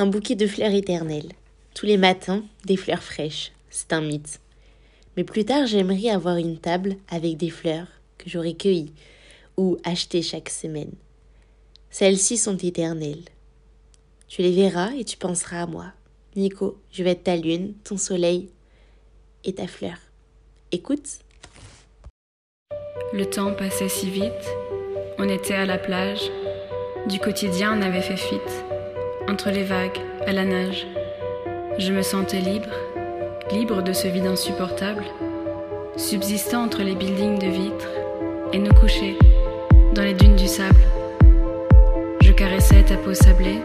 Un bouquet de fleurs éternelles. Tous les matins, des fleurs fraîches. C'est un mythe. Mais plus tard, j'aimerais avoir une table avec des fleurs que j'aurais cueillies ou achetées chaque semaine. Celles-ci sont éternelles. Tu les verras et tu penseras à moi. Nico, je vais être ta lune, ton soleil et ta fleur. Écoute. Le temps passait si vite, on était à la plage, du quotidien on avait fait fuite, entre les vagues, à la nage. Je me sentais libre, libre de ce vide insupportable, subsistant entre les buildings de vitres et nous coucher dans les dunes du sable. Je caressais ta peau sablée,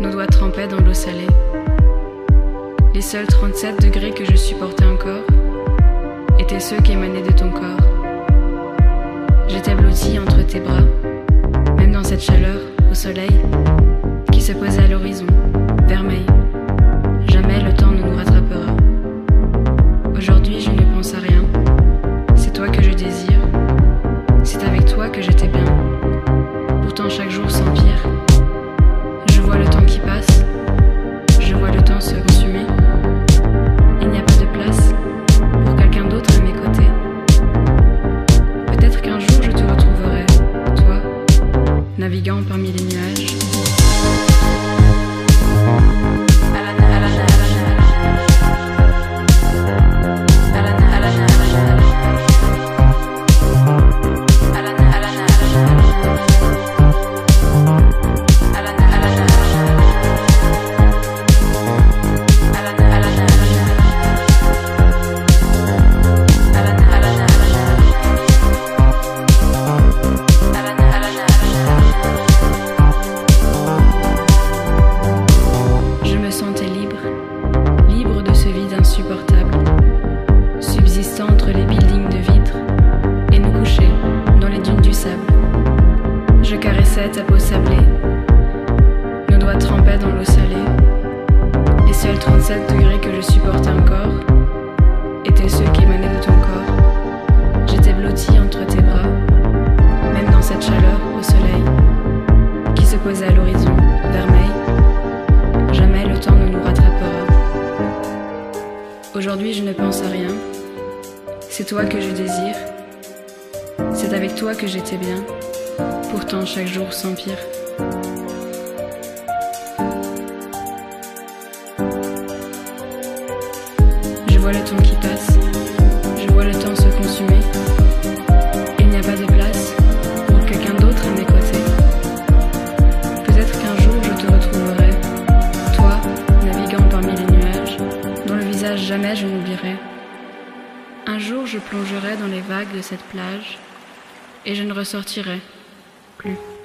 nos doigts trempaient dans l'eau salée. Les seuls 37 degrés que je supportais encore étaient ceux qui émanaient de ton corps. J'étais blottie entre tes bras, même dans cette chaleur, au soleil, se posait à l'horizon, vermeil. Jamais le temps ne nous ta peau sablée, nos doigts trempaient dans l'eau salée. Les seuls 37 degrés que je supportais encore étaient ceux qui émanaient de ton corps. J'étais blottie entre tes bras, même dans cette chaleur au soleil qui se posait à l'horizon, vermeil. Jamais le temps ne nous rattrapera. Aujourd'hui, je ne pense à rien. C'est toi que je désire. C'est avec toi que j'étais bien. Pourtant, chaque jour s'empire. Je vois le temps qui passe. Je vois le temps se consumer. Il n'y a pas de place pour quelqu'un d'autre à mes côtés. Peut-être qu'un jour je te retrouverai, toi, naviguant parmi les nuages, dont le visage jamais je n'oublierai. Un jour je plongerai dans les vagues de cette plage et je ne ressortirai plus.